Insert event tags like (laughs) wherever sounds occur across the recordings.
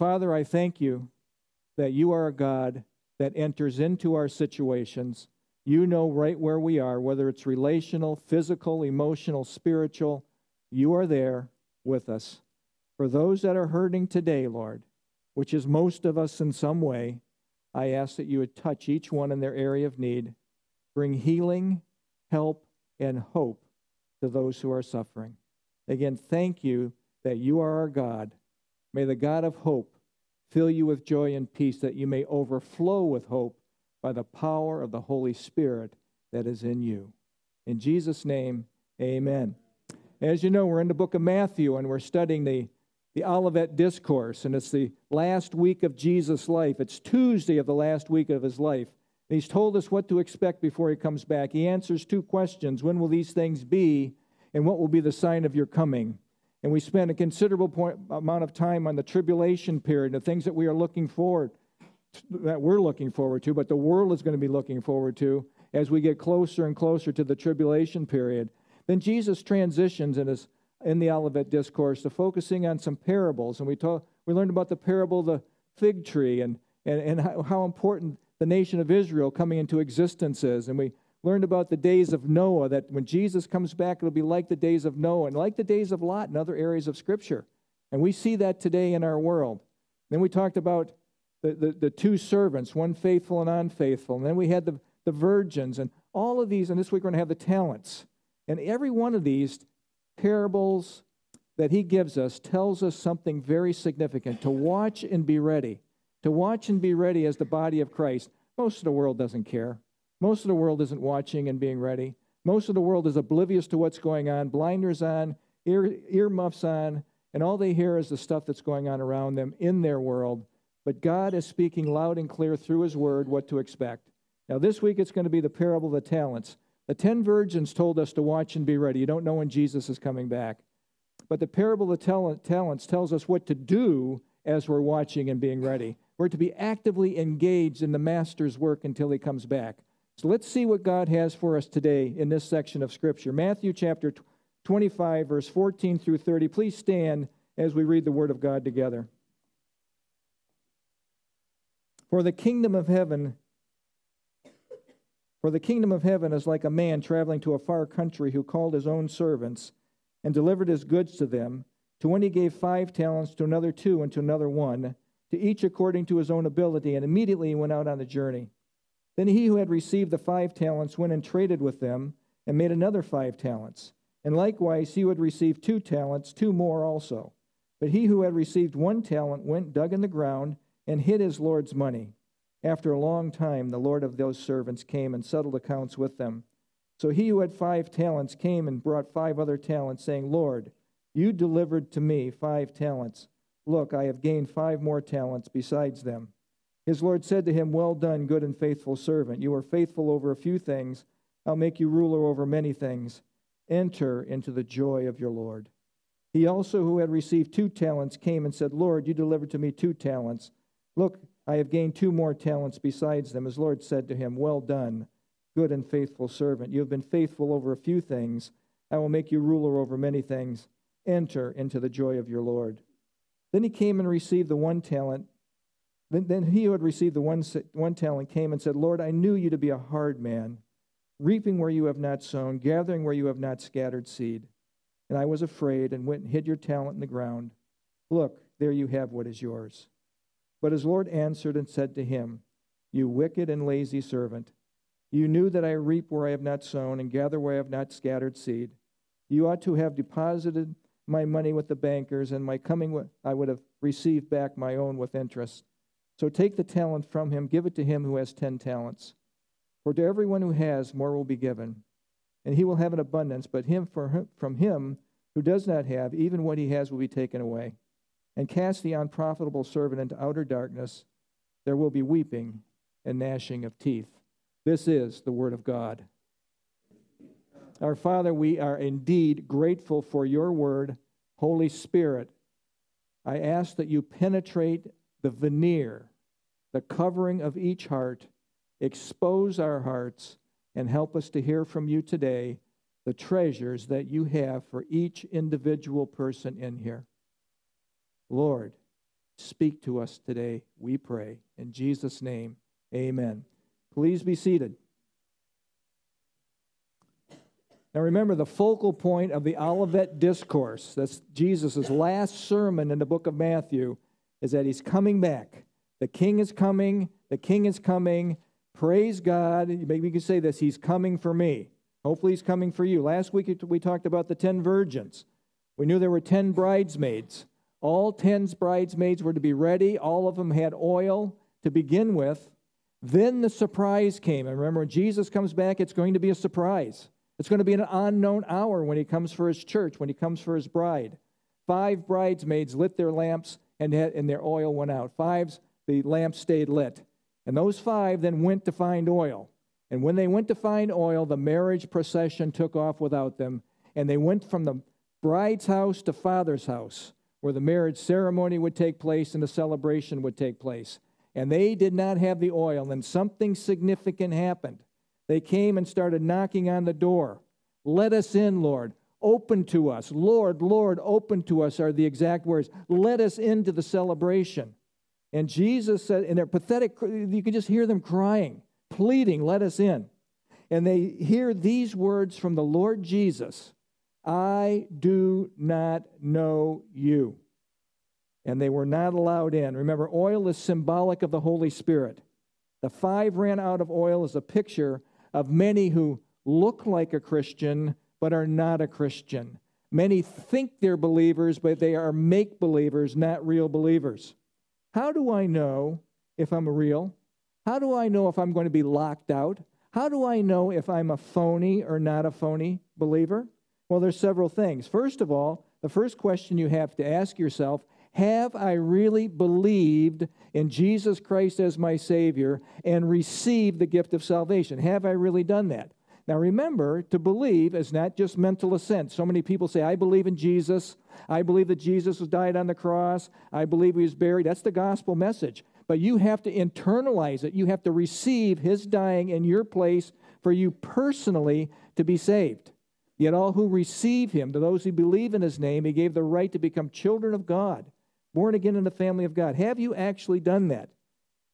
Father, I thank you that you are a God that enters into our situations. You know right where we are, whether it's relational, physical, emotional, spiritual. You are there with us. For those that are hurting today, Lord, which is most of us in some way, I ask that you would touch each one in their area of need, bring healing, help, and hope to those who are suffering. Again, thank you that you are our God. May the God of hope fill you with joy and peace, that you may overflow with hope by the power of the Holy Spirit that is in you. In Jesus' name, amen. As you know, we're in the book of Matthew and we're studying the, the Olivet Discourse, and it's the last week of Jesus' life. It's Tuesday of the last week of his life. And he's told us what to expect before he comes back. He answers two questions When will these things be? And what will be the sign of your coming? And we spent a considerable point, amount of time on the tribulation period, the things that we are looking forward that we're looking forward to, but the world is going to be looking forward to as we get closer and closer to the tribulation period. Then Jesus transitions in his in the Olivet discourse to focusing on some parables, and we talk, we learned about the parable of the fig tree and and, and how important the nation of Israel coming into existence is, and we learned about the days of Noah, that when Jesus comes back, it'll be like the days of Noah and like the days of Lot in other areas of Scripture. And we see that today in our world. Then we talked about the, the, the two servants, one faithful and unfaithful. And then we had the, the virgins and all of these. And this week we're going to have the talents. And every one of these parables that he gives us tells us something very significant to watch and be ready. To watch and be ready as the body of Christ. Most of the world doesn't care. Most of the world isn't watching and being ready. Most of the world is oblivious to what's going on, blinders on, ear, earmuffs on, and all they hear is the stuff that's going on around them in their world. But God is speaking loud and clear through His Word what to expect. Now, this week it's going to be the parable of the talents. The ten virgins told us to watch and be ready. You don't know when Jesus is coming back. But the parable of the talents tells us what to do as we're watching and being ready. We're to be actively engaged in the Master's work until He comes back. So let's see what God has for us today in this section of Scripture. Matthew chapter 25, verse 14 through 30. Please stand as we read the Word of God together. For the kingdom of heaven for the kingdom of heaven is like a man traveling to a far country who called his own servants and delivered his goods to them. To one he gave five talents, to another two, and to another one, to each according to his own ability, and immediately he went out on the journey. Then he who had received the five talents went and traded with them and made another five talents. And likewise he who had received two talents, two more also. But he who had received one talent went, dug in the ground, and hid his Lord's money. After a long time, the Lord of those servants came and settled accounts with them. So he who had five talents came and brought five other talents, saying, Lord, you delivered to me five talents. Look, I have gained five more talents besides them. His Lord said to him, Well done, good and faithful servant. You are faithful over a few things. I'll make you ruler over many things. Enter into the joy of your Lord. He also, who had received two talents, came and said, Lord, you delivered to me two talents. Look, I have gained two more talents besides them. His Lord said to him, Well done, good and faithful servant. You have been faithful over a few things. I will make you ruler over many things. Enter into the joy of your Lord. Then he came and received the one talent then, then he who had received the one, one talent came and said, Lord, I knew you to be a hard man, reaping where you have not sown, gathering where you have not scattered seed. And I was afraid and went and hid your talent in the ground. Look, there you have what is yours. But his Lord answered and said to him, You wicked and lazy servant, you knew that I reap where I have not sown and gather where I have not scattered seed. You ought to have deposited my money with the bankers, and my coming I would have received back my own with interest. So take the talent from him, give it to him who has ten talents. For to everyone who has, more will be given, and he will have an abundance. But him, from him who does not have, even what he has will be taken away. And cast the unprofitable servant into outer darkness. There will be weeping and gnashing of teeth. This is the word of God. Our Father, we are indeed grateful for your word, Holy Spirit. I ask that you penetrate the veneer the covering of each heart, expose our hearts, and help us to hear from you today the treasures that you have for each individual person in here. Lord, Speak to us today, we pray. In Jesus' name, amen. Please be seated. Now remember, the focal point of the Olivet Discourse, that's Jesus' last sermon in the book of Matthew, is that he's coming back. The king is coming, the king is coming. Praise God. Maybe you can say this He's coming for me. Hopefully, He's coming for you. Last week, we talked about the 10 virgins. We knew there were 10 bridesmaids. All 10 bridesmaids were to be ready. All of them had oil to begin with. Then the surprise came. And remember, when Jesus comes back, it's going to be a surprise. It's going to be an unknown hour when he comes for his church, when he comes for his bride. Five bridesmaids lit their lamps and, had, and their oil went out. Five's, the lamp stayed lit. And those five then went to find oil. And when they went to find oil, the marriage procession took off without them. And they went from the bride's house to father's house, where the marriage ceremony would take place and the celebration would take place. And they did not have the oil, and something significant happened. They came and started knocking on the door. Let us in, Lord. Open to us. Lord, Lord, open to us are the exact words. Let us into the celebration. And Jesus said, in their pathetic, you can just hear them crying, pleading, let us in. And they hear these words from the Lord Jesus I do not know you. And they were not allowed in. Remember, oil is symbolic of the Holy Spirit. The five ran out of oil is a picture of many who look like a Christian but are not a Christian. Many think they're believers, but they are make believers, not real believers. How do I know if I'm real? How do I know if I'm going to be locked out? How do I know if I'm a phony or not a phony believer? Well, there's several things. First of all, the first question you have to ask yourself have I really believed in Jesus Christ as my Savior and received the gift of salvation? Have I really done that? Now remember, to believe is not just mental assent. So many people say, I believe in Jesus. I believe that Jesus was died on the cross. I believe he was buried. That's the gospel message. But you have to internalize it. You have to receive his dying in your place for you personally to be saved. Yet all who receive him, to those who believe in his name, he gave the right to become children of God, born again in the family of God. Have you actually done that?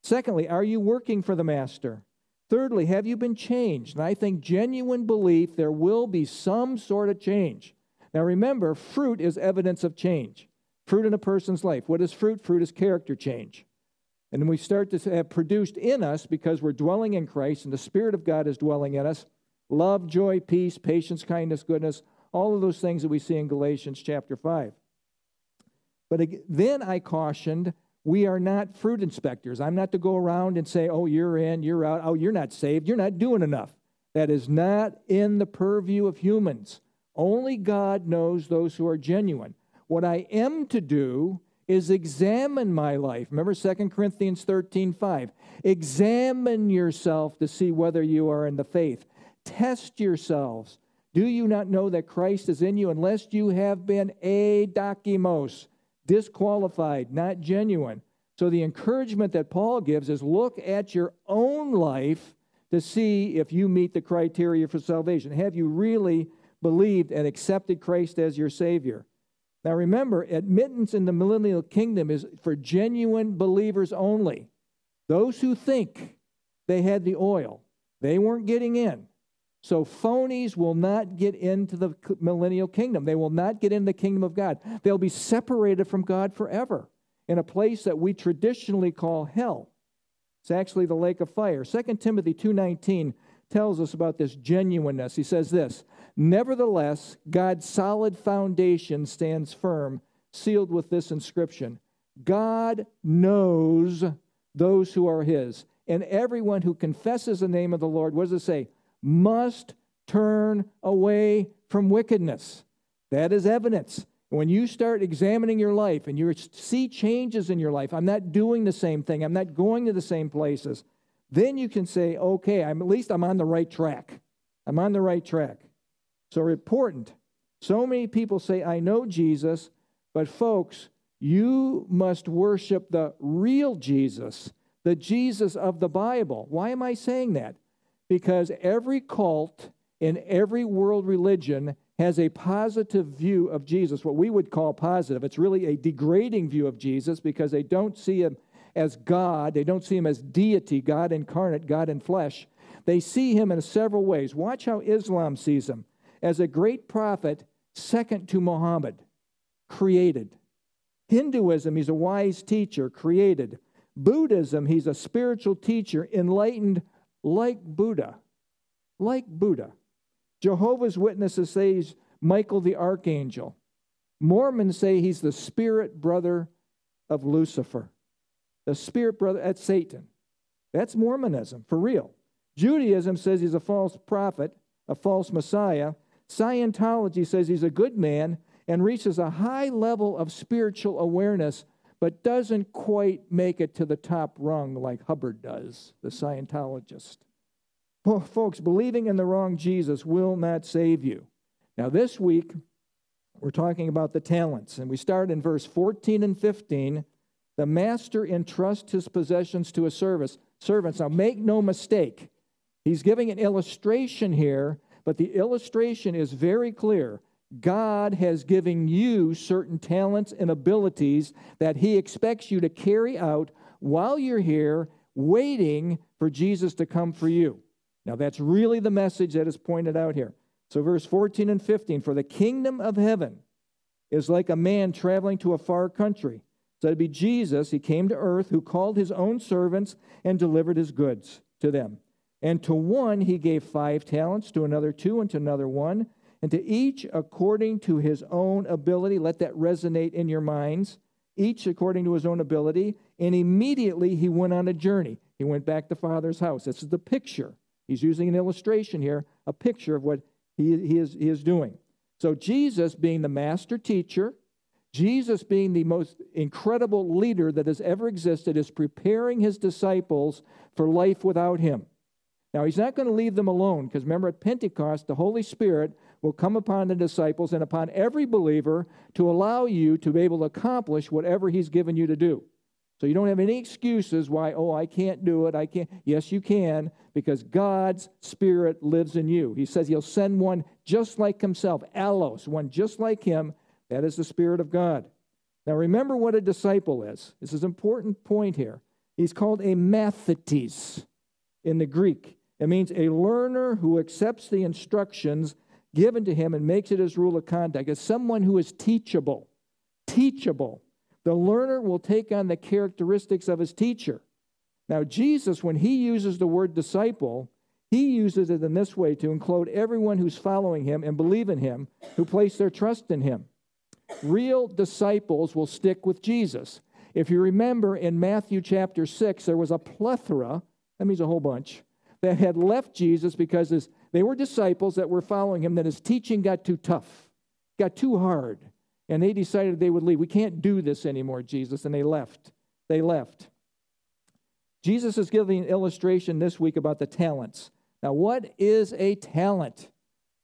Secondly, are you working for the master? Thirdly, have you been changed? And I think genuine belief, there will be some sort of change. Now remember, fruit is evidence of change. Fruit in a person's life. What is fruit? Fruit is character change. And we start to have produced in us because we're dwelling in Christ and the Spirit of God is dwelling in us love, joy, peace, patience, kindness, goodness, all of those things that we see in Galatians chapter 5. But then I cautioned we are not fruit inspectors. I'm not to go around and say, oh, you're in, you're out, oh, you're not saved, you're not doing enough. That is not in the purview of humans. Only God knows those who are genuine. What I am to do is examine my life. Remember 2 Corinthians 13 5. Examine yourself to see whether you are in the faith. Test yourselves. Do you not know that Christ is in you unless you have been a adokimos, disqualified, not genuine? So the encouragement that Paul gives is look at your own life to see if you meet the criteria for salvation. Have you really believed and accepted Christ as your Savior? Now remember, admittance in the millennial kingdom is for genuine believers only. Those who think they had the oil, they weren't getting in. So phonies will not get into the millennial kingdom. They will not get into the kingdom of God. They'll be separated from God forever in a place that we traditionally call hell. It's actually the lake of fire. 2 Timothy 2:19 tells us about this genuineness. He says this, "Nevertheless, God's solid foundation stands firm, sealed with this inscription: God knows those who are his, and everyone who confesses the name of the Lord, what does it say? Must turn away from wickedness. That is evidence. When you start examining your life and you see changes in your life, I'm not doing the same thing, I'm not going to the same places, then you can say, okay, I'm, at least I'm on the right track. I'm on the right track. So important. So many people say, I know Jesus, but folks, you must worship the real Jesus, the Jesus of the Bible. Why am I saying that? Because every cult in every world religion has a positive view of Jesus, what we would call positive. It's really a degrading view of Jesus because they don't see him as God, they don't see him as deity, God incarnate, God in flesh. They see him in several ways. Watch how Islam sees him as a great prophet, second to Muhammad, created. Hinduism, he's a wise teacher, created. Buddhism, he's a spiritual teacher, enlightened like Buddha. Like Buddha. Jehovah's Witnesses say he's Michael the Archangel. Mormons say he's the spirit brother of Lucifer. The spirit brother, that's Satan. That's Mormonism, for real. Judaism says he's a false prophet, a false Messiah. Scientology says he's a good man and reaches a high level of spiritual awareness, but doesn't quite make it to the top rung like Hubbard does, the Scientologist. Well, folks, believing in the wrong Jesus will not save you. Now, this week, we're talking about the talents, and we start in verse 14 and 15. The master entrusts his possessions to his service, servants. Now, make no mistake, he's giving an illustration here, but the illustration is very clear. God has given you certain talents and abilities that he expects you to carry out while you're here, waiting for Jesus to come for you. Now, that's really the message that is pointed out here. So, verse 14 and 15 For the kingdom of heaven is like a man traveling to a far country. So, it'd be Jesus, he came to earth, who called his own servants and delivered his goods to them. And to one he gave five talents, to another two, and to another one, and to each according to his own ability. Let that resonate in your minds. Each according to his own ability. And immediately he went on a journey. He went back to Father's house. This is the picture He's using an illustration here, a picture of what he, he, is, he is doing. So, Jesus being the master teacher, Jesus being the most incredible leader that has ever existed, is preparing his disciples for life without him. Now, he's not going to leave them alone because remember, at Pentecost, the Holy Spirit will come upon the disciples and upon every believer to allow you to be able to accomplish whatever he's given you to do. So you don't have any excuses why, oh, I can't do it. I can't. Yes, you can, because God's Spirit lives in you. He says He'll send one just like Himself, allos, one just like Him. That is the Spirit of God. Now remember what a disciple is. This is an important point here. He's called a mathetes in the Greek. It means a learner who accepts the instructions given to him and makes it his rule of conduct. It's someone who is teachable. Teachable. The learner will take on the characteristics of his teacher. Now, Jesus, when he uses the word disciple, he uses it in this way to include everyone who's following him and believe in him, who place their trust in him. Real disciples will stick with Jesus. If you remember in Matthew chapter 6, there was a plethora, that means a whole bunch, that had left Jesus because his, they were disciples that were following him, that his teaching got too tough, got too hard and they decided they would leave. We can't do this anymore, Jesus. And they left. They left. Jesus is giving an illustration this week about the talents. Now, what is a talent?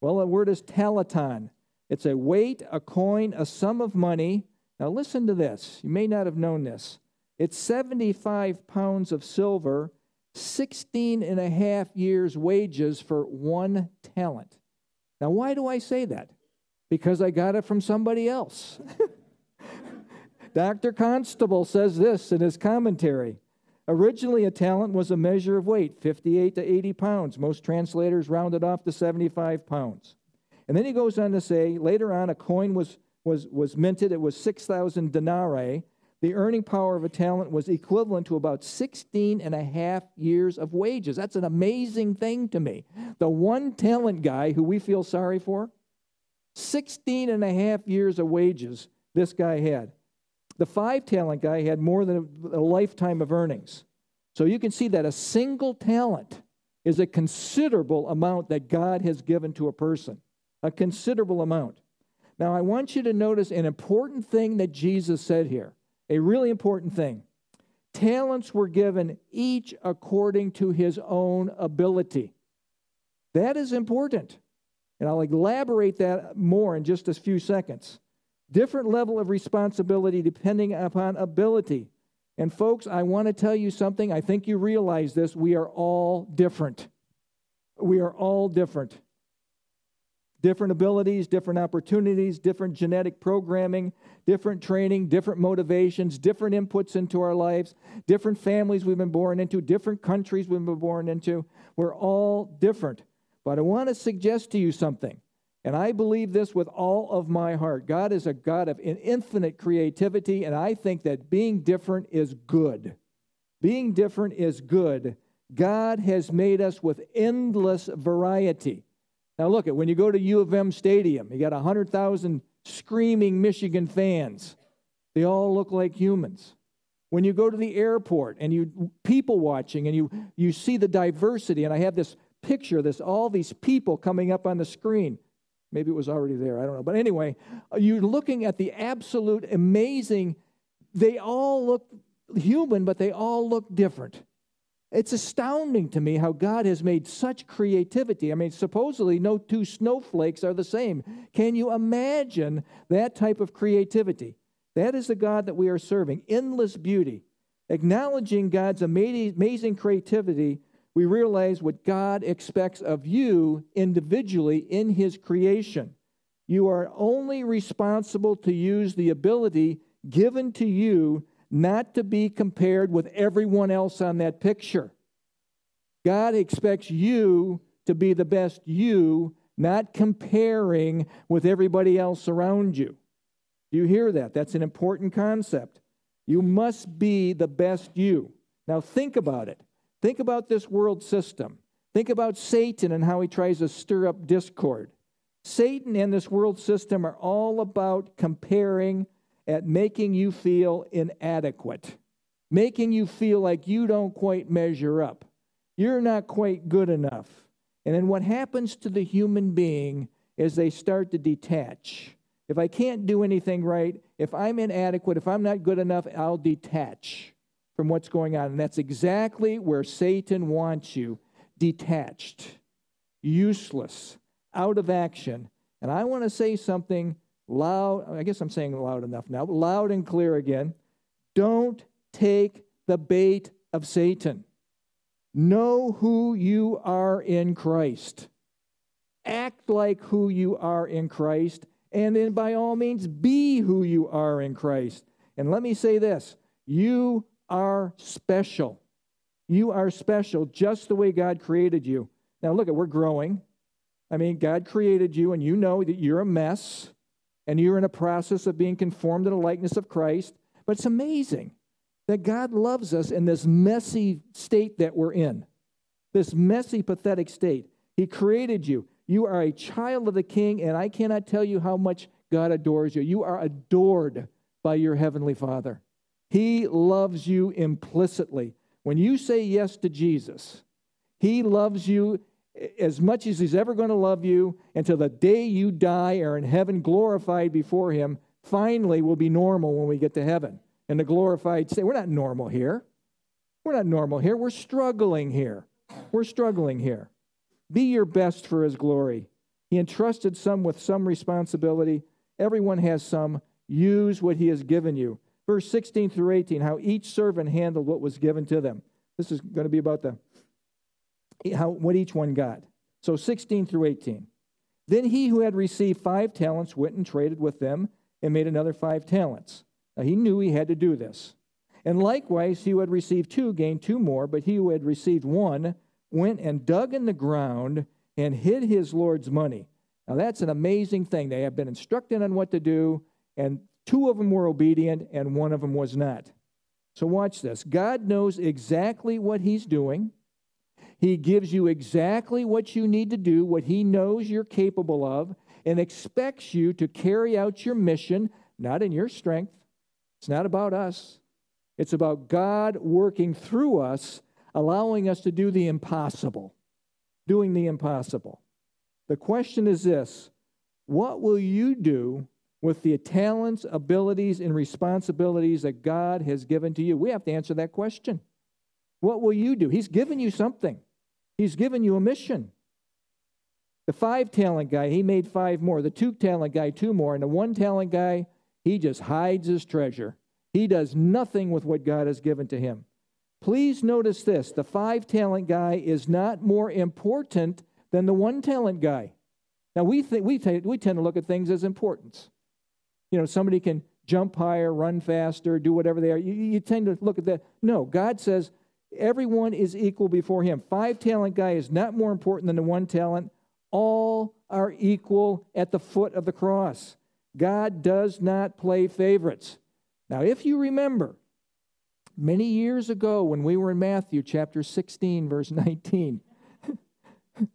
Well, the word is talanton. It's a weight, a coin, a sum of money. Now, listen to this. You may not have known this. It's 75 pounds of silver, 16 and a half years' wages for one talent. Now, why do I say that? because I got it from somebody else. (laughs) Dr. Constable says this in his commentary. Originally, a talent was a measure of weight, 58 to 80 pounds. Most translators rounded off to 75 pounds. And then he goes on to say later on, a coin was, was, was minted. It was 6,000 denarii. The earning power of a talent was equivalent to about 16 and a half years of wages. That's an amazing thing to me. The one talent guy who we feel sorry for, 16 and a half years of wages this guy had. The five talent guy had more than a, lifetime of earnings. So you can see that a single talent is a considerable amount that God has given to a person, a considerable amount. Now, I want you to notice an important thing that Jesus said here, a really important thing. Talents were given each according to his own ability. That is important. And I'll elaborate that more in just a few seconds. Different level of responsibility depending upon ability. And folks, I want to tell you something. I think you realize this. We are all different. We are all different. Different abilities, different opportunities, different genetic programming, different training, different motivations, different inputs into our lives, different families we've been born into, different countries we've been born into. We're all different. But I want to suggest to you something, and I believe this with all of my heart. God is a God of infinite creativity, and I think that being different is good. Being different is good. God has made us with endless variety. Now, look at when you go to U of M Stadium, you got 100,000 screaming Michigan fans. They all look like humans. When you go to the airport and you people watching and you, you see the diversity, and I have this picture, this all these people coming up on the screen. Maybe it was already there, I don't know. But anyway, you're looking at the absolute amazing, they all look human, but they all look different. It's astounding to me how God has made such creativity. I mean, supposedly no two snowflakes are the same. Can you imagine that type of creativity? That is the God that we are serving. Endless beauty. Acknowledging God's amazing creativity, we realize what God expects of you individually in His creation. You are only responsible to use the ability given to you not to be compared with everyone else on that picture. God expects you to be the best you, not comparing with everybody else around you. Do you hear that? That's an important concept. You must be the best you. Now, think about it. Think about this world system. Think about Satan and how he tries to stir up discord. Satan and this world system are all about comparing at making you feel inadequate, making you feel like you don't quite measure up. You're not quite good enough. And then what happens to the human being is they start to detach. If I can't do anything right, if I'm inadequate, if I'm not good enough, I'll detach from what's going on. And that's exactly where Satan wants you detached, useless, out of action. And I want to say something loud, I guess I'm saying loud enough now, loud and clear again. Don't take the bait of Satan. Know who you are in Christ. Act like who you are in Christ, and then by all means, be who you are in Christ. And let me say this you are special. You are special just the way God created you. Now, look at, we're growing. I mean, God created you, and you know that you're a mess and you're in a process of being conformed to the likeness of Christ. But it's amazing that God loves us in this messy state that we're in, this messy, pathetic state. He created you. You are a child of the King, and I cannot tell you how much God adores you. You are adored by your Heavenly Father. He loves you implicitly. When you say yes to Jesus, He loves you as much as he's ever going to love you until the day you die or in heaven glorified before him finally will be normal when we get to heaven. And the glorified state we're not normal here. We're not normal here. We're struggling here. We're struggling here. Be your best for his glory. He entrusted some with some responsibility. Everyone has some. Use what he has given you. Verse 16 through 18 how each servant handled what was given to them. This is going to be about the how, what each one got. So 16 through 18. Then he who had received five talents went and traded with them and made another five talents. Now he knew he had to do this. And likewise, he who had received two gained two more, but he who had received one went and dug in the ground and hid his Lord's money. Now that's an amazing thing. They have been instructed on what to do, and two of them were obedient, and one of them was not. So watch this. God knows exactly what he's doing. He gives you exactly what you need to do, what He knows you're capable of, and expects you to carry out your mission, not in your strength. It's not about us, it's about God working through us, allowing us to do the impossible. Doing the impossible. The question is this what will you do with the talents, abilities, and responsibilities that God has given to you? We have to answer that question. What will you do? He's given you something. He's given you a mission. The five talent guy, he made five more. The two talent guy, two more. And the one talent guy, he just hides his treasure. He does nothing with what God has given to him. Please notice this the five talent guy is not more important than the one talent guy. Now, we, think, we, t- we tend to look at things as importance. You know, somebody can jump higher, run faster, do whatever they are. You, you tend to look at that. No, God says everyone is equal before Him. Five talent guy is not more important than the one talent. All are equal at the foot of the cross. God does not play favorites. Now, if you remember, many years ago when we were in Matthew chapter 16, verse 19, (laughs)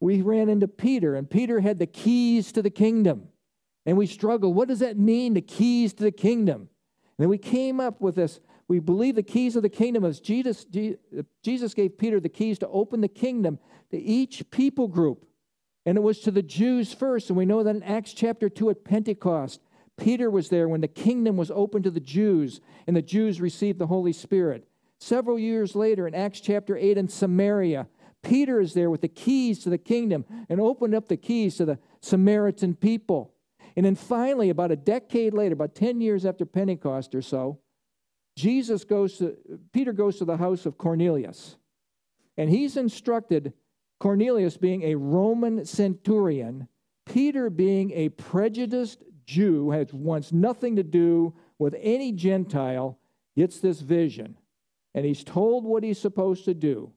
we ran into Peter, and Peter had the keys to the kingdom. And we struggled. What does that mean, the keys to the kingdom? And then we came up with this. We believe the keys of the kingdom is Jesus, Jesus gave Peter the keys to open the kingdom to each people group. And it was to the Jews first. And we know that in Acts chapter 2 at Pentecost, Peter was there when the kingdom was opened to the Jews and the Jews received the Holy Spirit. Several years later, in Acts chapter 8 in Samaria, Peter is there with the keys to the kingdom and opened up the keys to the Samaritan people. And then finally, about a decade later, about 10 years after Pentecost or so, Jesus goes to, Peter goes to the house of Cornelius. And he's instructed, Cornelius being a Roman centurion, Peter being a prejudiced Jew, has wants nothing to do with any Gentile, gets this vision. And he's told what he's supposed to do.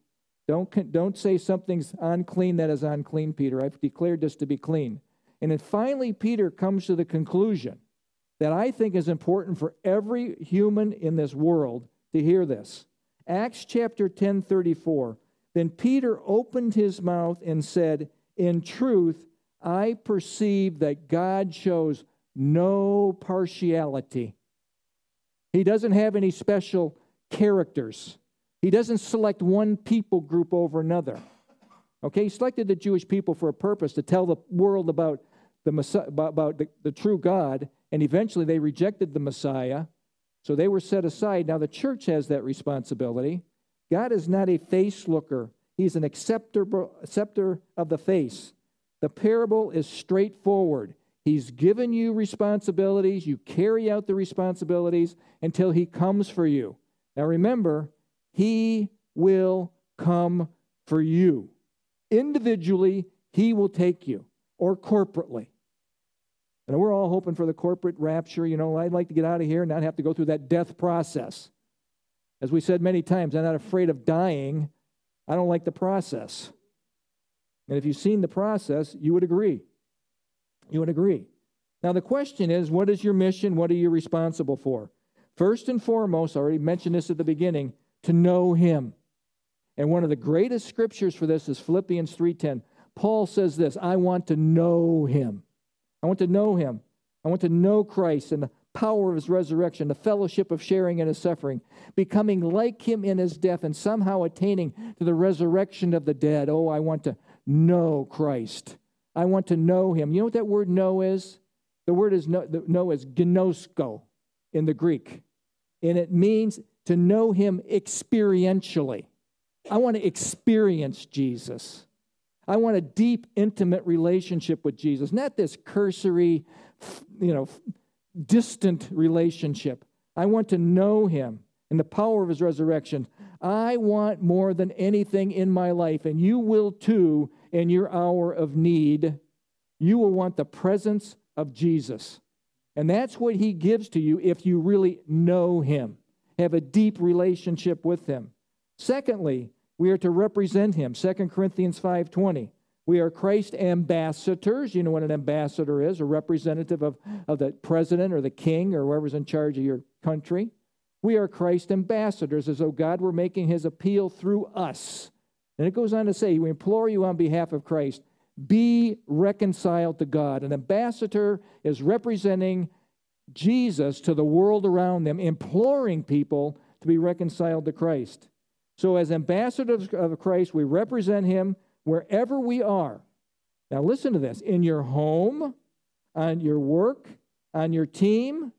Don't, don't say something's unclean that is unclean, Peter. I've declared this to be clean. And then finally, Peter comes to the conclusion that I think is important for every human in this world to hear this. Acts chapter 10 34. Then Peter opened his mouth and said, In truth, I perceive that God shows no partiality. He doesn't have any special characters. He doesn't select one people group over another. Okay, he selected the Jewish people for a purpose to tell the world about the, about the, the true God, and eventually they rejected the Messiah, so they were set aside. Now the church has that responsibility. God is not a face looker, He's an acceptor, acceptor of the face. The parable is straightforward. He's given you responsibilities. You carry out the responsibilities until He comes for you. Now remember, He will come for you. Individually, He will take you or corporately. And we're all hoping for the corporate rapture. You know, I'd like to get out of here and not have to go through that death process. As we said many times, I'm not afraid of dying. I don't like the process. And if you've seen the process, you would agree. You would agree. Now, the question is what is your mission? What are you responsible for? First and foremost, I already mentioned this at the beginning, to know Him. And one of the greatest scriptures for this is Philippians 3:10. Paul says this I want to know him. I want to know him. I want to know Christ and the power of his resurrection, the fellowship of sharing in his suffering, becoming like him in his death, and somehow attaining to the resurrection of the dead. Oh, I want to know Christ. I want to know him. You know what that word know is? The word is know, know is gnosko in the Greek, and it means to know him experientially. I want to experience Jesus. I want a deep, intimate relationship with Jesus, not this cursory, you know, distant relationship. I want to know him and the power of his resurrection. I want more than anything in my life, and you will too in your hour of need. You will want the presence of Jesus. And that's what he gives to you if you really know him, have a deep relationship with him. Secondly, we are to represent him. 2 Corinthians 5:20. We are Christ ambassadors. You know what an ambassador is, a representative of, of the president or the king or whoever's in charge of your country. We are Christ ambassadors, as though God were making his appeal through us. And it goes on to say, We implore you on behalf of Christ, be reconciled to God. An ambassador is representing Jesus to the world around them, imploring people to be reconciled to Christ. So, as ambassadors of Christ, we represent him wherever we are. Now, listen to this in your home, on your work, on your team,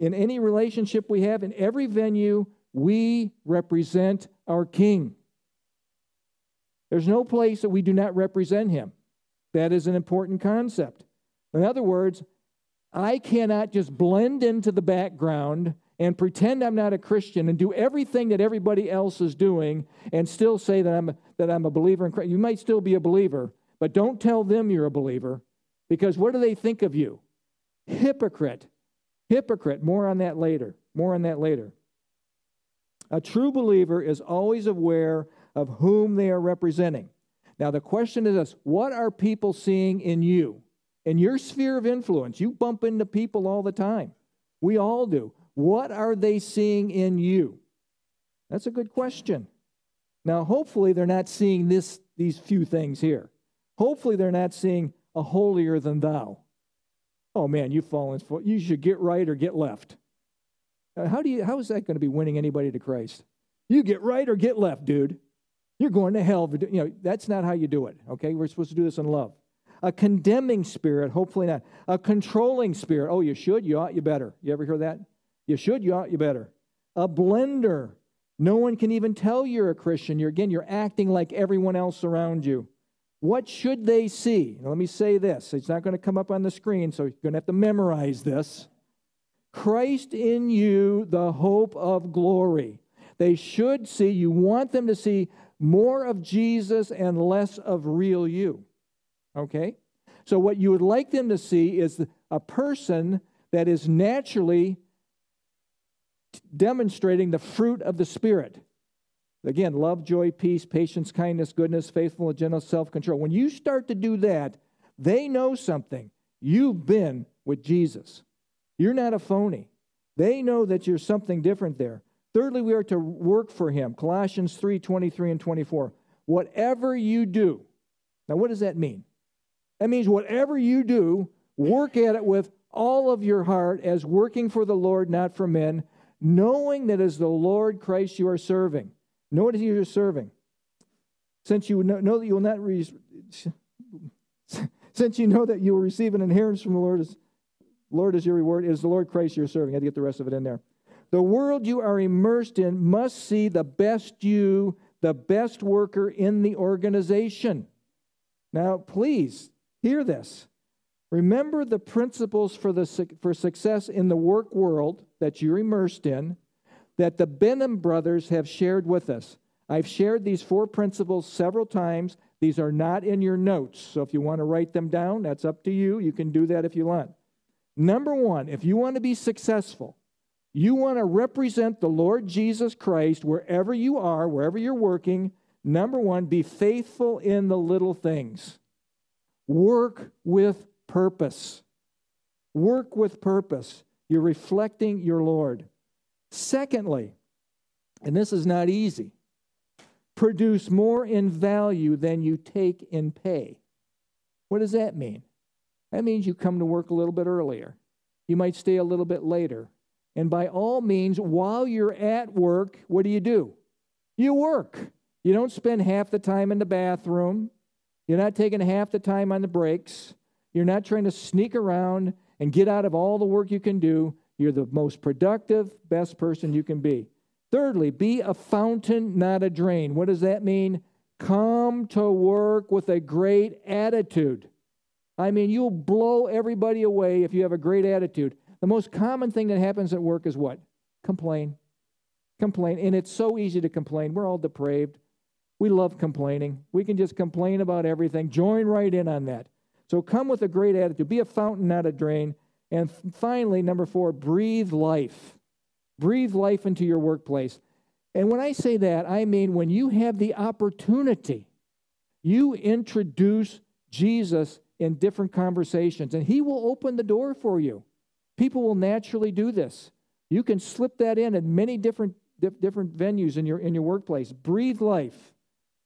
in any relationship we have, in every venue, we represent our King. There's no place that we do not represent him. That is an important concept. In other words, I cannot just blend into the background and pretend I'm not a Christian and do everything that everybody else is doing and still say that I'm, that I'm a believer in Christ. You might still be a believer, but don't tell them you're a believer. Because what do they think of you? Hypocrite. Hypocrite. More on that later. More on that later. A true believer is always aware of whom they are representing. Now, the question is this what are people seeing in you? In your sphere of influence, you bump into people all the time. We all do. What are they seeing in you? That's a good question. Now, hopefully, they're not seeing this, these few things here. Hopefully, they're not seeing a holier than thou. Oh man, you've fallen. You should get right or get left. Uh, how do you? How is that going to be winning anybody to Christ? You get right or get left, dude. You're going to hell. You know that's not how you do it. Okay, we're supposed to do this in love. A condemning spirit, hopefully not. A controlling spirit. Oh, you should, you ought, you better. You ever hear that? You should, you ought, you better. A blender. No one can even tell you're a Christian. You're again, you're acting like everyone else around you. What should they see? Now, let me say this. It's not going to come up on the screen, so you're going to have to memorize this. Christ in you, the hope of glory. They should see, you want them to see more of Jesus and less of real you. Okay? So, what you would like them to see is a person that is naturally demonstrating the fruit of the Spirit. Again, love, joy, peace, patience, kindness, goodness, faithfulness, gentleness, self control. When you start to do that, they know something. You've been with Jesus. You're not a phony. They know that you're something different there. Thirdly, we are to work for him. Colossians 3 23 and 24. Whatever you do. Now, what does that mean? That means whatever you do, work at it with all of your heart as working for the Lord, not for men, knowing that as the Lord Christ you are serving. Know what you are serving. Since you know, that you will not re- (laughs) since you know that you will receive an inheritance from the Lord as Lord is your reward, it is the Lord Christ you're serving. I had to get the rest of it in there. The world you are immersed in must see the best you, the best worker in the organization. Now, please hear this. Remember the principles for, the, for success in the work world that you're immersed in that the Benham brothers have shared with us. I've shared these four principles several times. These are not in your notes. So if you want to write them down, that's up to you. You can do that if you want. Number one, if you want to be successful, you want to represent the Lord Jesus Christ wherever you are, wherever you're working. Number one, be faithful in the little things. Work with purpose. Work with purpose. You're reflecting your Lord. Secondly, and this is not easy, produce more in value than you take in pay. What does that mean? That means you come to work a little bit earlier. You might stay a little bit later. And by all means, while you're at work, what do you do? You work. You don't spend half the time in the bathroom. You're not taking half the time on the breaks. You're not trying to sneak around and get out of all the work you can do. You're the most productive, best person you can be. Thirdly, be a fountain, not a drain. What does that mean? Come to work with a great attitude. I mean, you'll blow everybody away if you have a great attitude. The most common thing that happens at work is what? Complain. Complain. And it's so easy to complain. We're all depraved. We love complaining. We can just complain about everything. Join right in on that. So come with a great attitude. Be a fountain, not a drain. And finally, number four, breathe life. Breathe life into your workplace. And when I say that, I mean when you have the opportunity, you introduce Jesus in different conversations, and He will open the door for you. People will naturally do this. You can slip that in at many different, different venues in your, in your workplace. Breathe life.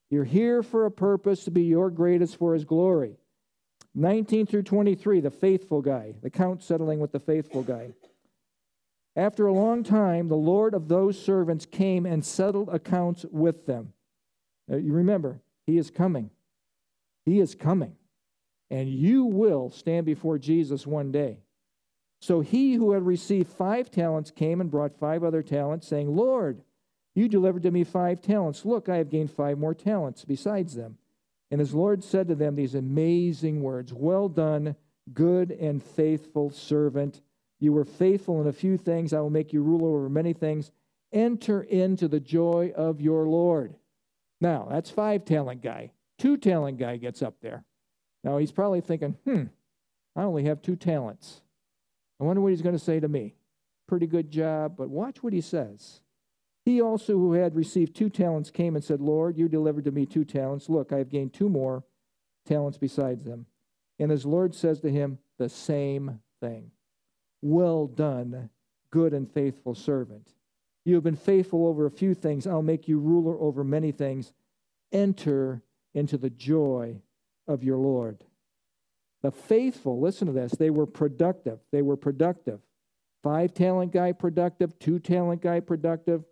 You're here for a purpose to be your greatest for His glory. 19 through 23, the faithful guy, the count settling with the faithful guy. After a long time, the Lord of those servants came and settled accounts with them. Now, you remember, he is coming. He is coming. And you will stand before Jesus one day. So he who had received five talents came and brought five other talents, saying, Lord, you delivered to me five talents. Look, I have gained five more talents besides them. And his Lord said to them these amazing words Well done, good and faithful servant. You were faithful in a few things. I will make you ruler over many things. Enter into the joy of your Lord. Now, that's five talent guy. Two talent guy gets up there. Now, he's probably thinking, hmm, I only have two talents. I wonder what he's going to say to me. Pretty good job, but watch what he says. He also, who had received two talents, came and said, Lord, you delivered to me two talents. Look, I have gained two more talents besides them. And his Lord says to him, The same thing. Well done, good and faithful servant. You have been faithful over a few things. I'll make you ruler over many things. Enter into the joy of your Lord. The faithful, listen to this, they were productive. They were productive. Five talent guy productive, two talent guy productive.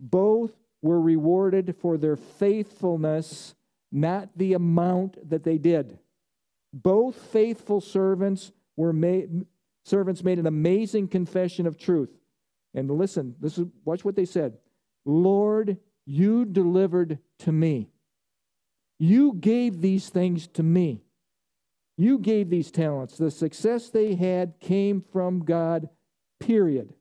Both were rewarded for their faithfulness, not the amount that they did. Both faithful servants were made servants made an amazing confession of truth. And listen, this is watch what they said. Lord, you delivered to me. You gave these things to me. You gave these talents. The success they had came from God, period.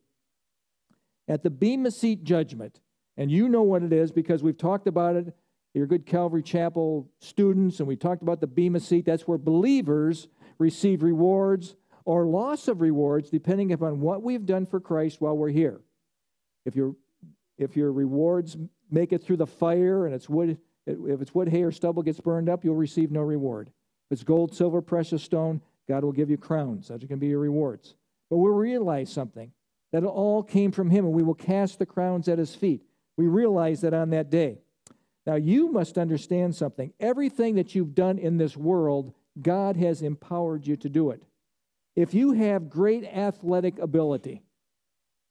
At the Bema Seat judgment, and you know what it is because we've talked about it. You're good Calvary Chapel students, and we talked about the Bema Seat. That's where believers receive rewards or loss of rewards depending upon what we've done for Christ while we're here. If your if your rewards make it through the fire and it's wood if it's wood, hay, or stubble gets burned up, you'll receive no reward. If it's gold, silver, precious stone, God will give you crowns. Those can be your rewards. But we'll realize something that it all came from Him, and we will cast the crowns at His feet. We realize that on that day. Now, you must understand something. Everything that you've done in this world, God has empowered you to do it. If you have great athletic ability,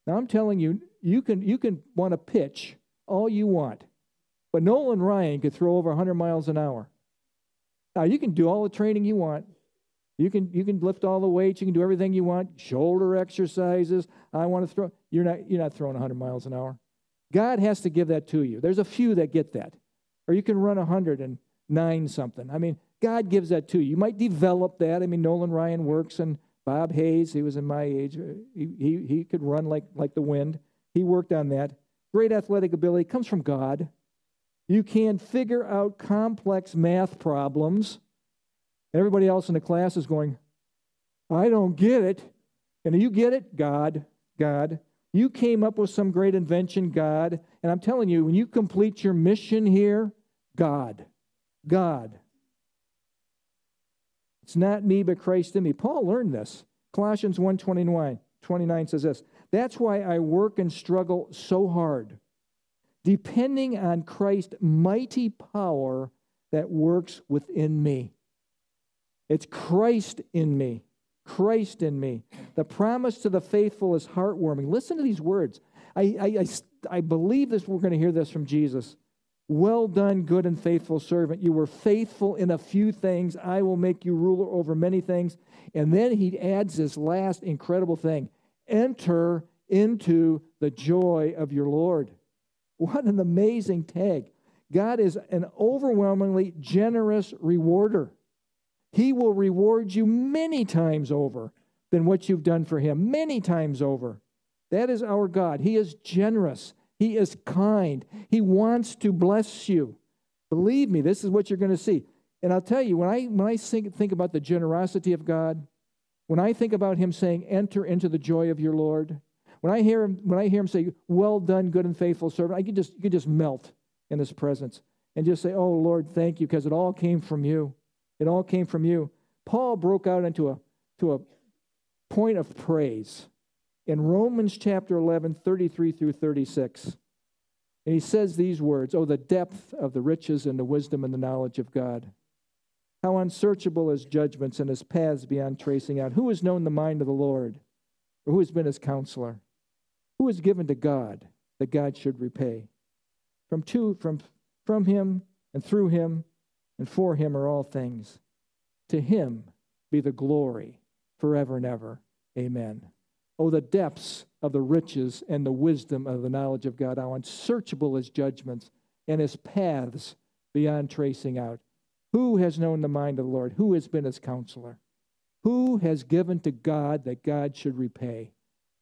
now I'm telling you, you can, you can want to pitch all you want, but Nolan Ryan could throw over 100 miles an hour. now, you can do all the training you want. You can, you can lift all the weights. You can do everything you want. Shoulder exercises. I want to throw. You're not, you're not throwing 100 miles an hour. God has to give that to you. There's a few that get that. Or you can run 109 something. I mean, God gives that to you. You might develop that. I mean, Nolan Ryan works, and Bob Hayes, he was in my age. Uh, he, he, he could run like, like the wind. He worked on that. Great athletic ability comes from God. You can figure out complex math problems. Everybody else in the class is going, I don't get it. And you get it? God, God. You came up with some great invention, God. And I'm telling you, when you complete your mission here, God, God. It's not me, but Christ in me. Paul learned this. Colossians 1 29, 29 says this That's why I work and struggle so hard depending on Christ's mighty power that works within me. It's Christ in me. Christ in me. The promise to the faithful is heartwarming. Listen to these words. I, I, I, I believe this, we're going to hear this from Jesus. Well done, good and faithful servant. You were faithful in a few things. I will make you ruler over many things. And then he adds this last incredible thing enter into the joy of your Lord. What an amazing tag. God is an overwhelmingly generous rewarder. He will reward you many times over than what you've done for Him, many times over. That is our God. He is generous, He is kind, He wants to bless you. Believe me, this is what you're going to see. And I'll tell you, when I, when I think, think about the generosity of God, when I think about Him saying, Enter into the joy of your Lord, when I hear him, when I hear him say, "Well done, good and faithful servant," I can just you can just melt in his presence and just say, "Oh Lord, thank you," because it all came from you. It all came from you. Paul broke out into a to a point of praise in Romans chapter 11, 33 through 36. And he says these words Oh, the depth of the riches and the wisdom and the knowledge of God. How unsearchable his judgments and his paths beyond tracing out. Who has known the mind of the Lord? Or who has been his counselor? Who is given to God that God should repay? From, two, from, from him and through him and for him are all things. To him be the glory forever and ever. Amen. Oh, the depths of the riches and the wisdom of the knowledge of God, how unsearchable his judgments and his paths beyond tracing out. Who has known the mind of the Lord? Who has been his counselor? Who has given to God that God should repay?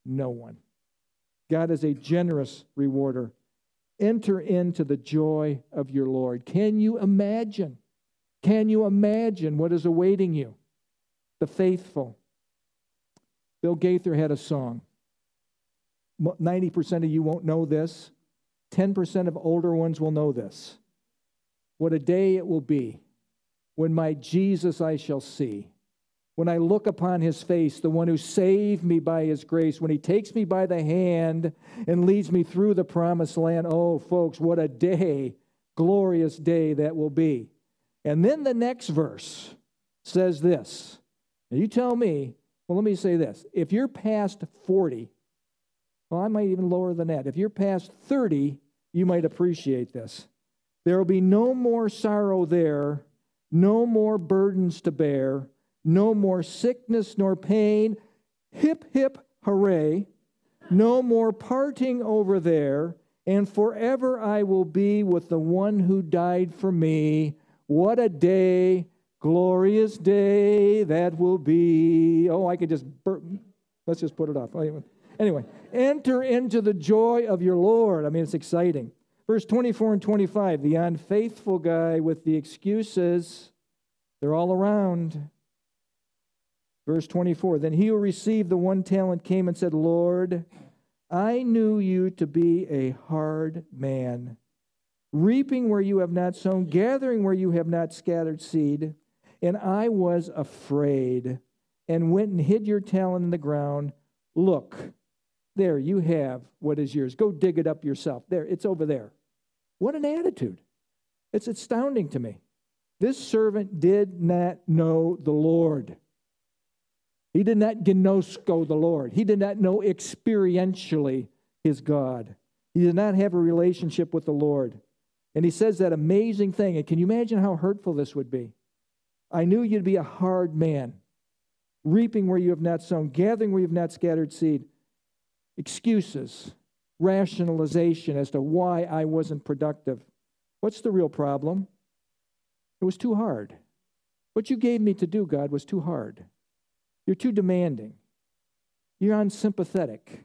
No one. God is a generous rewarder. Enter into the joy of your Lord. Can you imagine? Can you imagine what is awaiting you? the faithful. Bill Gaither had a song. 90% of you won't know this. 10% of older ones will know this. What a day it will be when my Jesus I shall see. When I look upon his face, the one who saved me by his grace, when he takes me by the hand and leads me through the promised land. Oh, folks, what a day, glorious day that will be. And then the next verse says this. And you tell me, well, let me say this. If you're past 40, well, I might even lower than that. If you're past 30, you might appreciate this. There will be no more sorrow there, no more burdens to bear, no more sickness nor pain. Hip, hip, hooray. No more parting over there, and forever I will be with the one who died for me. What a day, glorious day that will be. Oh, I could just, bur- let's just put it off. Anyway, enter into the joy of your Lord. I mean, it's exciting. Verse 24 and 25 the unfaithful guy with the excuses, they're all around. Verse 24 Then he who received the one talent came and said, Lord, I knew you to be a hard man, reaping where you have not sown, gathering where you have not scattered seed. And I was afraid and went and hid your talent in the ground. Look, there, you have what is yours. Go dig it up yourself. There, it's over there. What an attitude. It's astounding to me. This servant did not know the Lord. He did not gnosko the Lord. He did not know experientially his God. He did not have a relationship with the Lord. And he says that amazing thing. And can you imagine how hurtful this would be? I knew you'd be a hard man, reaping where you have not sown, gathering where you have not scattered seed excuses, rationalization as to why I wasn't productive. What's the real problem? It was too hard. What you gave me to do, God, was too hard. You're too demanding. You're unsympathetic.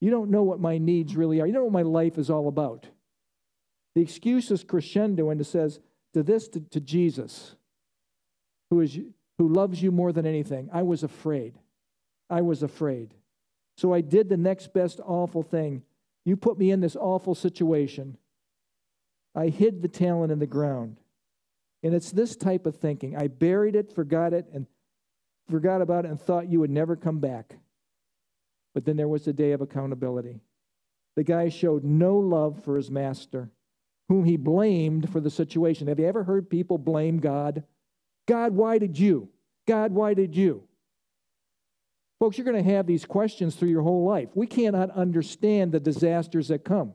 You don't know what my needs really are. You don't know what my life is all about. The excuse is crescendo and it says to this to, to Jesus, who is who loves you more than anything. I was afraid. I was afraid. So I did the next best awful thing. You put me in this awful situation. I hid the talent in the ground. And it's this type of thinking. I buried it, forgot it, and forgot about it, and thought you would never come back. But then there was a day of accountability. The guy showed no love for his master, whom he blamed for the situation. Have you ever heard people blame God? God, why did you? God, why did you? Folks, you're going to have these questions through your whole life. We cannot understand the disasters that come.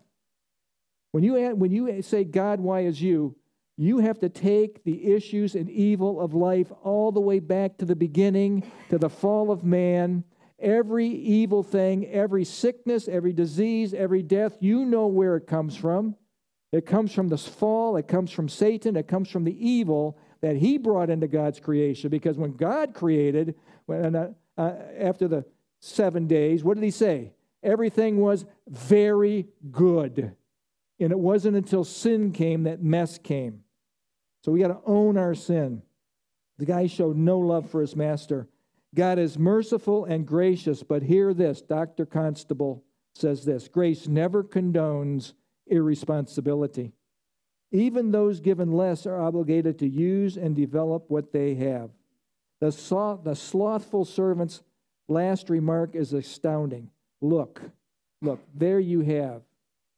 When you, when you say, God, why is you? You have to take the issues and evil of life all the way back to the beginning, to the fall of man. Every evil thing, every sickness, every disease, every death, you know where it comes from. It comes from this fall, it comes from Satan, it comes from the evil that he brought into God's creation. Because when God created, when, uh, uh, after the seven days, what did he say? Everything was very good. And it wasn't until sin came that mess came. So we got to own our sin. The guy showed no love for his master. God is merciful and gracious, but hear this Dr. Constable says this grace never condones irresponsibility. Even those given less are obligated to use and develop what they have. The, the slothful servant's last remark is astounding. Look, look, there you have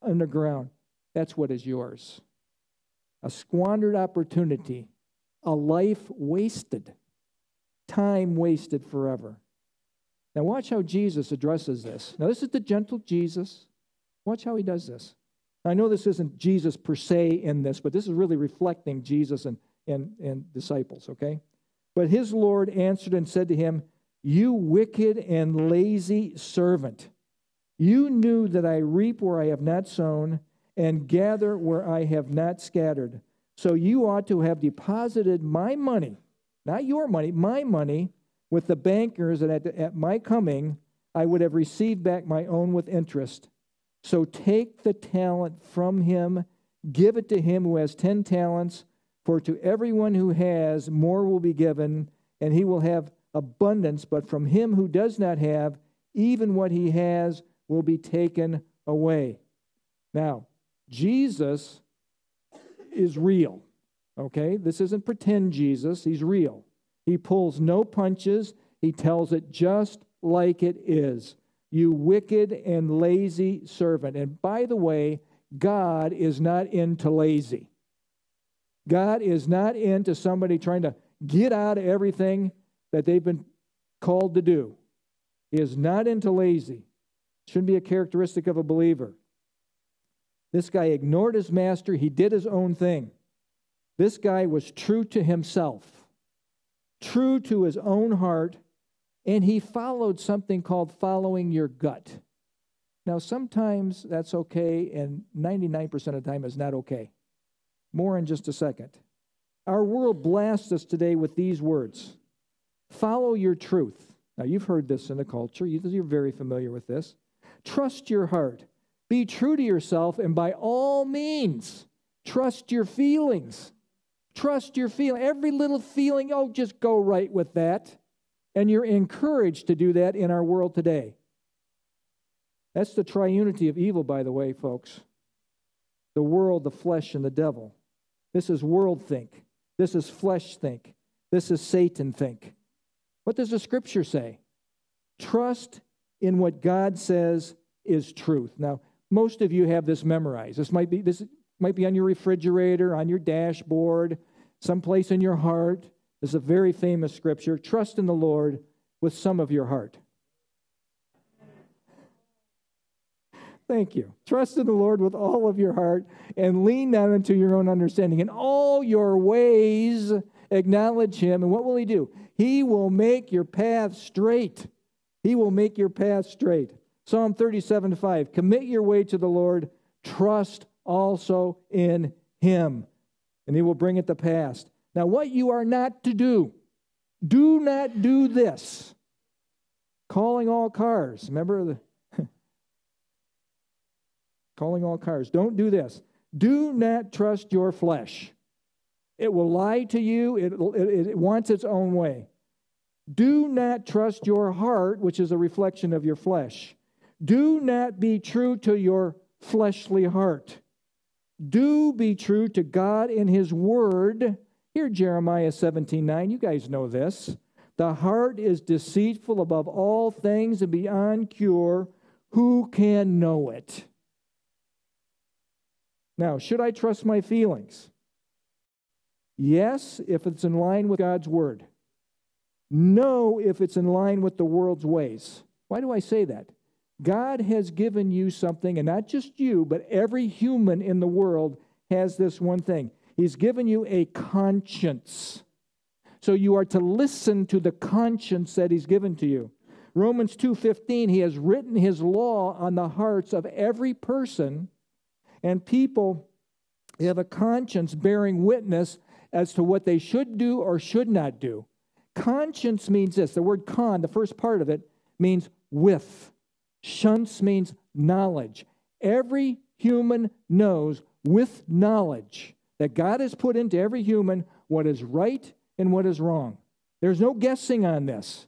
underground. That's what is yours. A squandered opportunity, a life wasted, time wasted forever. Now, watch how Jesus addresses this. Now, this is the gentle Jesus. Watch how he does this. I know this isn't Jesus per se in this, but this is really reflecting Jesus and, and, and disciples, okay? But his Lord answered and said to him, You wicked and lazy servant, you knew that I reap where I have not sown and gather where I have not scattered. So you ought to have deposited my money, not your money, my money, with the bankers, and at, at my coming, I would have received back my own with interest. So take the talent from him, give it to him who has ten talents for to everyone who has, more will be given, and he will have abundance, but from him who does not have, even what he has will be taken away. Now, Jesus is real. Okay? This isn't pretend Jesus, he's real. He pulls no punches, he tells it just like it is. You wicked and lazy servant. And by the way, God is not into lazy. God is not into somebody trying to get out of everything that they've been called to do. He is not into lazy. Shouldn't be a characteristic of a believer. This guy ignored his master, he did his own thing. This guy was true to himself, true to his own heart, and he followed something called following your gut. Now, sometimes that's okay, and 99% of the time is not okay. More in just a second. Our world blasts us today with these words Follow your truth. Now, you've heard this in the culture, you're very familiar with this. Trust your heart. Be true to yourself, and by all means, trust your feelings. Trust your feeling. Every little feeling, oh, just go right with that. And you're encouraged to do that in our world today. That's the triunity of evil, by the way, folks. The world, the flesh, and the devil. This is world think. This is flesh think. This is Satan think. What does the scripture say? Trust in what God says is truth. Now, most of you have this memorized. This might be this might be on your refrigerator, on your dashboard, someplace in your heart. Is a very famous scripture. Trust in the Lord with some of your heart. Thank you. Trust in the Lord with all of your heart and lean not into your own understanding. In all your ways, acknowledge Him. And what will He do? He will make your path straight. He will make your path straight. Psalm 37 5. Commit your way to the Lord. Trust also in Him, and He will bring it to pass. Now, what you are not to do, do not do this. Calling all cars. Remember the (laughs) calling all cars. Don't do this. Do not trust your flesh. It will lie to you, it, it, it, wants its own way. Do not trust your heart, which is a reflection of your flesh. Do not be true to your fleshly heart. Do be true to God and His Word. Here, Jeremiah 17 9, you guys know this. The heart is deceitful above all things and beyond cure. Who can know it? Now, should I trust my feelings? Yes, if it's in line with God's word. No, if it's in line with the world's ways. Why do I say that? God has given you something, and not just you, but every human in the world has this one thing. He's given you a conscience. So you are to listen to the conscience that he's given to you. Romans 2:15 he has written his law on the hearts of every person and people have a conscience bearing witness as to what they should do or should not do. Conscience means this the word con, the first part of it, means with. Shunts means knowledge. Every human knows with knowledge that God has put into every human what is right and what is wrong. There's no guessing on this.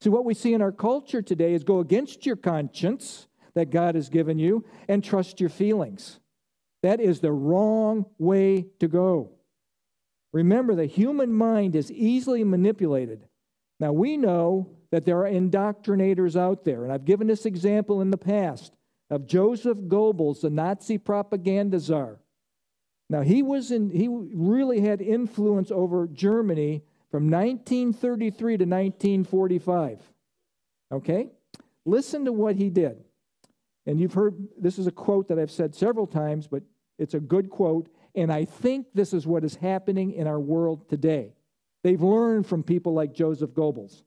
See, what we see in our culture today is go against your conscience that God has given you and trust your feelings. That is the wrong way to go. Remember, the human mind is easily manipulated. Now, we know that there are indoctrinators out there, and I've given this example in the past of Joseph Goebbels, the Nazi propaganda czar. Now, he, was in, he really had influence over Germany from 1933 to 1945. Okay? Listen to what he did. And you've heard this is a quote that I've said several times, but it's a good quote. And I think this is what is happening in our world today. They've learned from people like Joseph Goebbels.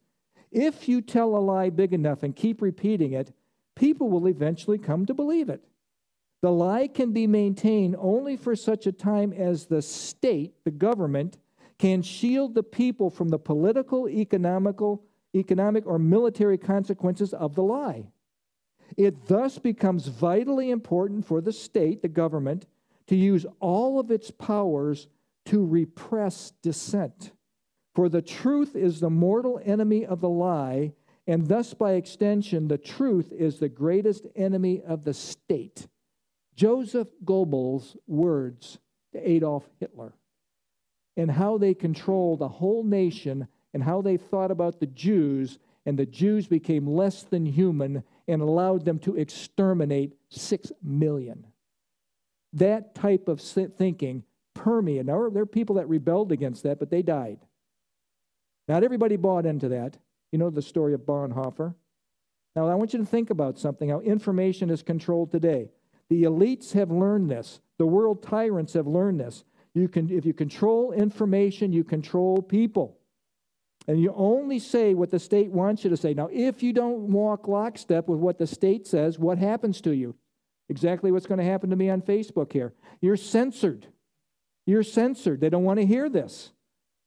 If you tell a lie big enough and keep repeating it, people will eventually come to believe it. The lie can be maintained only for such a time as the state, the government, can shield the people from the political, economical, economic, or military consequences of the lie. It thus becomes vitally important for the state, the government, to use all of its powers to repress dissent, For the truth is the mortal enemy of the lie, and thus by extension, the truth is the greatest enemy of the state. Joseph Goebbels' words to Adolf Hitler and how they controlled a whole nation and how they thought about the Jews, and the Jews became less than human and allowed them to exterminate six million. That type of thinking permeated. Now, there are people that rebelled against that, but they died. Not everybody bought into that. You know the story of Bonhoeffer. Now, I want you to think about something how information is controlled today. The elites have learned this, the world tyrants have learned this. You can, if you control information, you control people. And you only say what the state wants you to say. Now, if you don't walk lockstep with what the state says, what happens to you? Exactly what's going to happen to me on Facebook here. You're censored. You're censored. They don't want to hear this.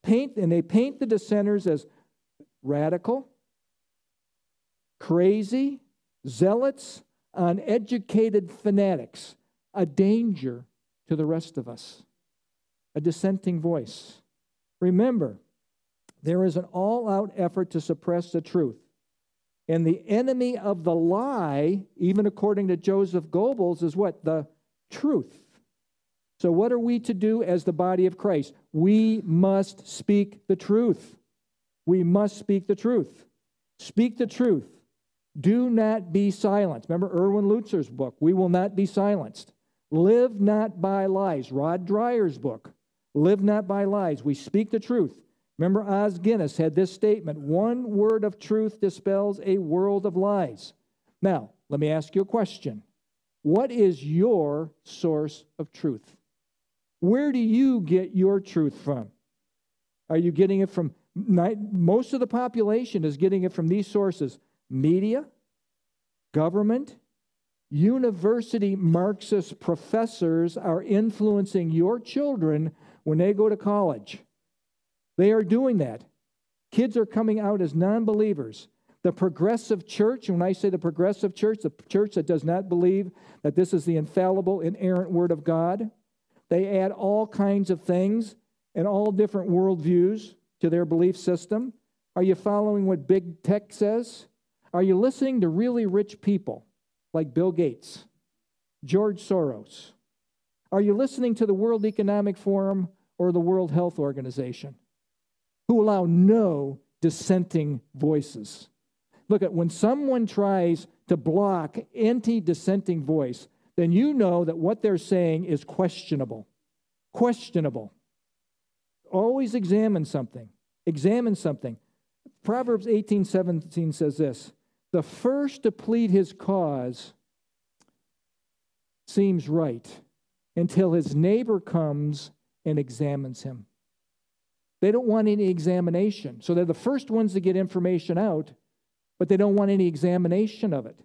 Paint and they paint the dissenters as radical, crazy, zealots, uneducated fanatics, a danger to the rest of us a dissenting voice. Remember, there is an all out effort to suppress the truth. And the enemy of the lie, even according to Joseph Goebbels, is what? The truth. So, what are we to do as the body of Christ? We must speak the truth. We must speak the truth. Speak the truth. Do not be silenced. Remember Erwin Lutzer's book, We Will Not Be Silenced. Live not by lies. Rod Dreher's book, Live not by lies. We speak the truth. Remember, Oz Guinness had this statement one word of truth dispels a world of lies. Now, let me ask you a question What is your source of truth? Where do you get your truth from? Are you getting it from most of the population is getting it from these sources media, government, university Marxist professors are influencing your children when they go to college. They are doing that. Kids are coming out as non believers. The progressive church, when I say the progressive church, the church that does not believe that this is the infallible, inerrant word of God, they add all kinds of things and all different worldviews to their belief system. Are you following what big tech says? Are you listening to really rich people like Bill Gates, George Soros? Are you listening to the World Economic Forum or the World Health Organization, who allow no dissenting voices. Look at when someone tries to block anti dissenting voice, then you know that what they're saying is questionable. Questionable. Always examine something. Examine something. Proverbs 18 17 says this The first to plead his cause seems right until his neighbor comes and examines him. They don't want any examination. So they're the first ones to get information out, but they don't want any examination of it.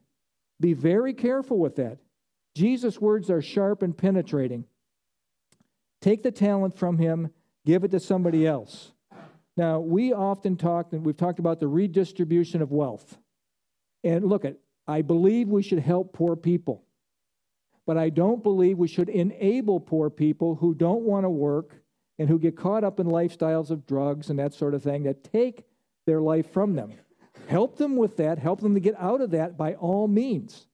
Be very careful with that. Jesus' words are sharp and penetrating. Take the talent from him, give it to somebody else. Now, we often talk, and we've talked about the redistribution of wealth. And look at, I believe we should help poor people. But I don't believe we should enable poor people who don't want to work and who get caught up in lifestyles of drugs and that sort of thing that take their life from them. Help them with that, help them to get out of that by all means.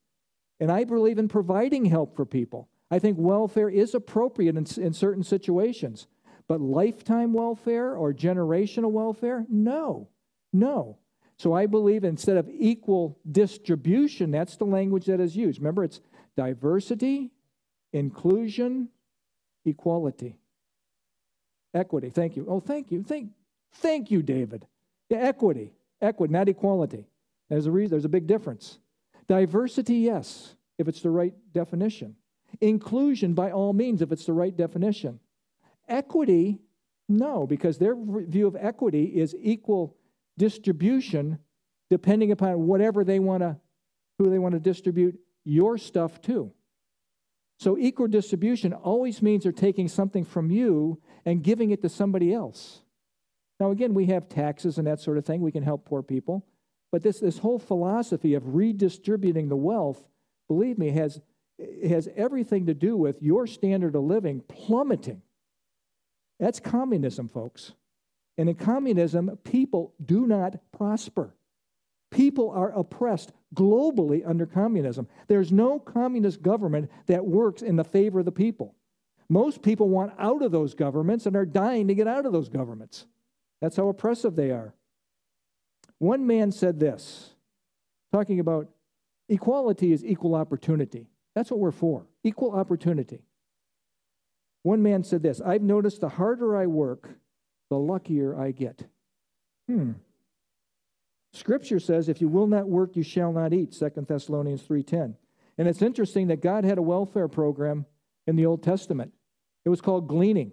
And I believe in providing help for people. I think welfare is appropriate in, in certain situations. But lifetime welfare or generational welfare? No, no. So I believe instead of equal distribution, that's the language that is used. Remember, it's diversity, inclusion, equality. Equity. Thank you. Oh, thank you. Thank, thank you, David. Yeah, equity. Equity, not equality. There's a reason, there's a big difference. Diversity, yes, if it's the right definition. Inclusion, by all means, if it's the right definition. Equity, no, because their view of equity is equal distribution depending upon whatever they want to, who they want to distribute your stuff to. So equal distribution always means they're taking something from you and giving it to somebody else. Now, again, we have taxes and that sort of thing. We can help poor people. But this, this whole philosophy of redistributing the wealth, believe me, has, has everything to do with your standard of living plummeting. That's communism, folks. And in communism, people do not prosper. People are oppressed globally under communism. There's no communist government that works in the favor of the people. Most people want out of those governments and are dying to get out of those governments. That's how oppressive they are. One man said this, talking about equality is equal opportunity. That's what we're for equal opportunity. One man said this I've noticed the harder I work, the luckier I get. Hmm. Scripture says, if you will not work, you shall not eat, 2 Thessalonians 3.10. And it's interesting that God had a welfare program in the Old Testament. It was called gleaning.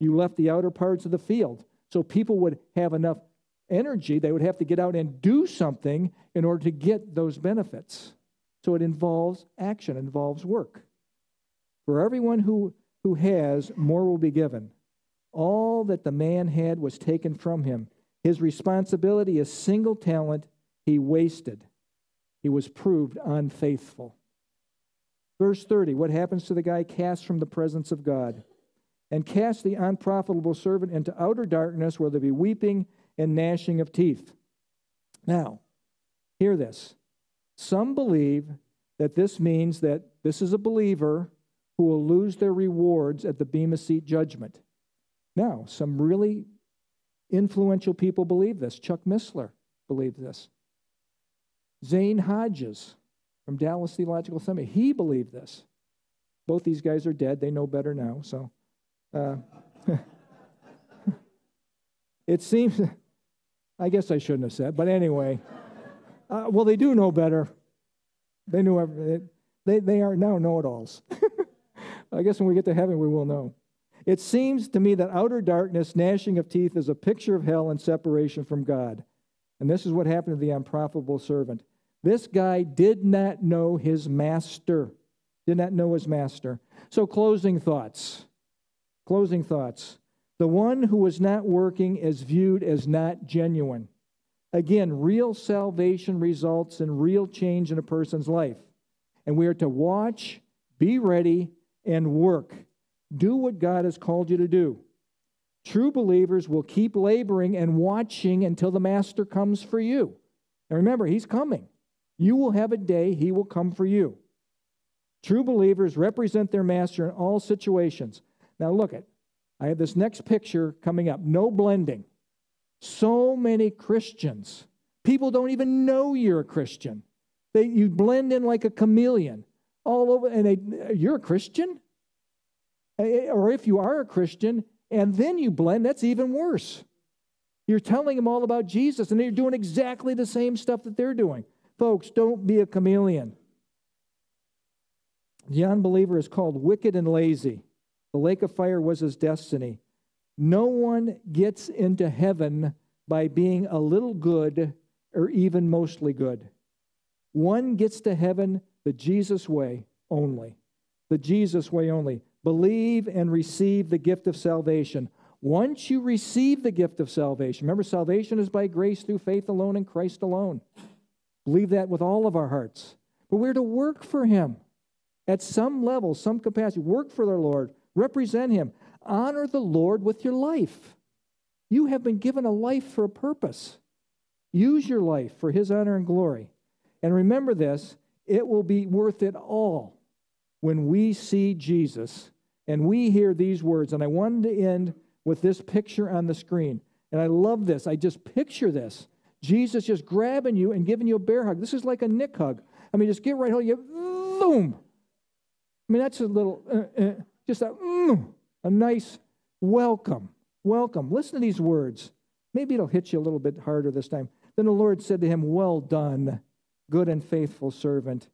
You left the outer parts of the field. So people would have enough energy, they would have to get out and do something in order to get those benefits. So it involves action, involves work. For everyone who, who has, more will be given. All that the man had was taken from him. His responsibility, a single talent, he wasted. He was proved unfaithful. Verse 30 what happens to the guy cast from the presence of God? And cast the unprofitable servant into outer darkness where there be weeping and gnashing of teeth. Now, hear this. Some believe that this means that this is a believer who will lose their rewards at the Bema Seat judgment. Now, some really Influential people believe this. Chuck Missler believed this. Zane Hodges from Dallas Theological Seminary, he believed this. Both these guys are dead. They know better now. So uh, (laughs) it seems, I guess I shouldn't have said, but anyway. Uh, well, they do know better. They knew everything. They, they are now know it alls. (laughs) I guess when we get to heaven, we will know. It seems to me that outer darkness, gnashing of teeth, is a picture of hell and separation from God. And this is what happened to the unprofitable servant. This guy did not know his master. Did not know his master. So, closing thoughts. Closing thoughts. The one who is not working is viewed as not genuine. Again, real salvation results in real change in a person's life. And we are to watch, be ready, and work do what God has called you to do. True believers will keep laboring and watching until the Master comes for you. And remember, He's coming. You will have a day He will come for you. True believers represent their Master in all situations. Now, look at, I have this next picture coming up. No blending. So many Christians, people don't even know you're a Christian. They, you blend in like a chameleon all over, and they, you're a Christian? Eh, or if you are a Christian and then you blend, that's even worse. You're telling them all about Jesus and you're doing exactly the same stuff that they're doing. Folks, don't be a chameleon. The unbeliever is called wicked and lazy. The lake of fire was his destiny. No one gets into heaven by being a little good or even mostly good. One gets to heaven the Jesus way only. The Jesus way only. Believe and receive the gift of salvation. Once you receive the gift of salvation, remember, salvation is by grace through faith alone in Christ alone. Believe that with all of our hearts. But we're to work for Him at some level, some capacity. Work for the Lord, represent Him, honor the Lord with your life. You have been given a life for a purpose. Use your life for His honor and glory. And remember this it will be worth it all when we see Jesus and we hear these words. And I wanted to end with this picture on the screen. And I love this. I just picture this. Jesus just grabbing you and giving you a bear hug. This is like a Nick hug. I mean, just get right hold you. Boom. I mean, that's a little, uh, uh, just a, mm, a nice welcome. Welcome. Listen to these words. Maybe it'll hit you a little bit harder this time. Then the Lord said to him, Well done, good and faithful servant.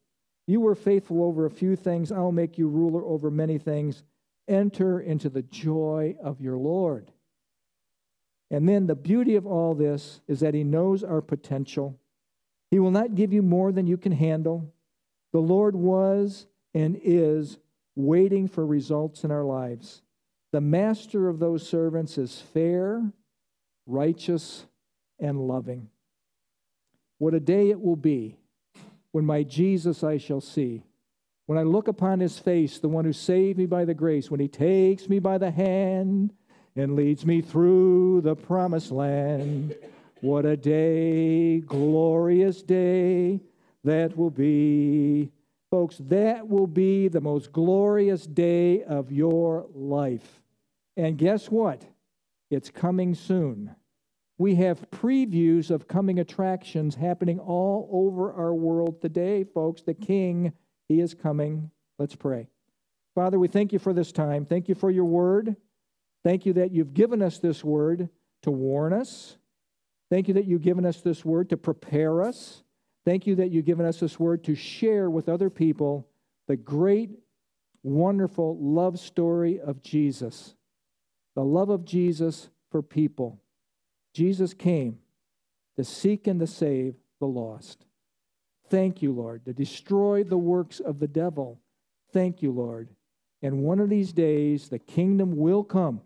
You were faithful over a few things. I'll make you ruler over many things. Enter into the joy of your Lord. And then the beauty of all this is that He knows our potential. He will not give you more than you can handle. The Lord was and is waiting for results in our lives. The master of those servants is fair, righteous, and loving. What a day it will be when my Jesus I shall see when I look upon his face, the one who saved me by the grace, when he takes me by the hand and leads me through the promised land. What a day, glorious day that will be. Folks, that will be the most glorious day of your life. And guess what? It's coming soon. We have previews of coming attractions happening all over our world today, folks. The King, He is coming. Let's pray. Father, we thank you for this time. Thank you for your word. Thank you that you've given us this word to warn us. Thank you that you've given us this word to prepare us. Thank you that you've given us this word to share with other people the great, wonderful love story of Jesus. The love of Jesus for people. Jesus came to seek and to save the lost. Thank you, Lord, to destroy the works of the devil. Thank you, Lord. And one of these days, the kingdom will come,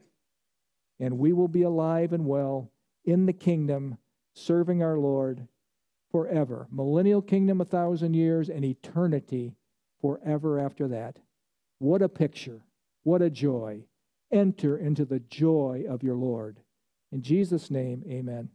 and we will be alive and well in the kingdom, serving our Lord forever. Millennial kingdom, a thousand years, and eternity forever after that. What a picture! What a joy! Enter into the joy of your Lord. In Jesus' name, amen.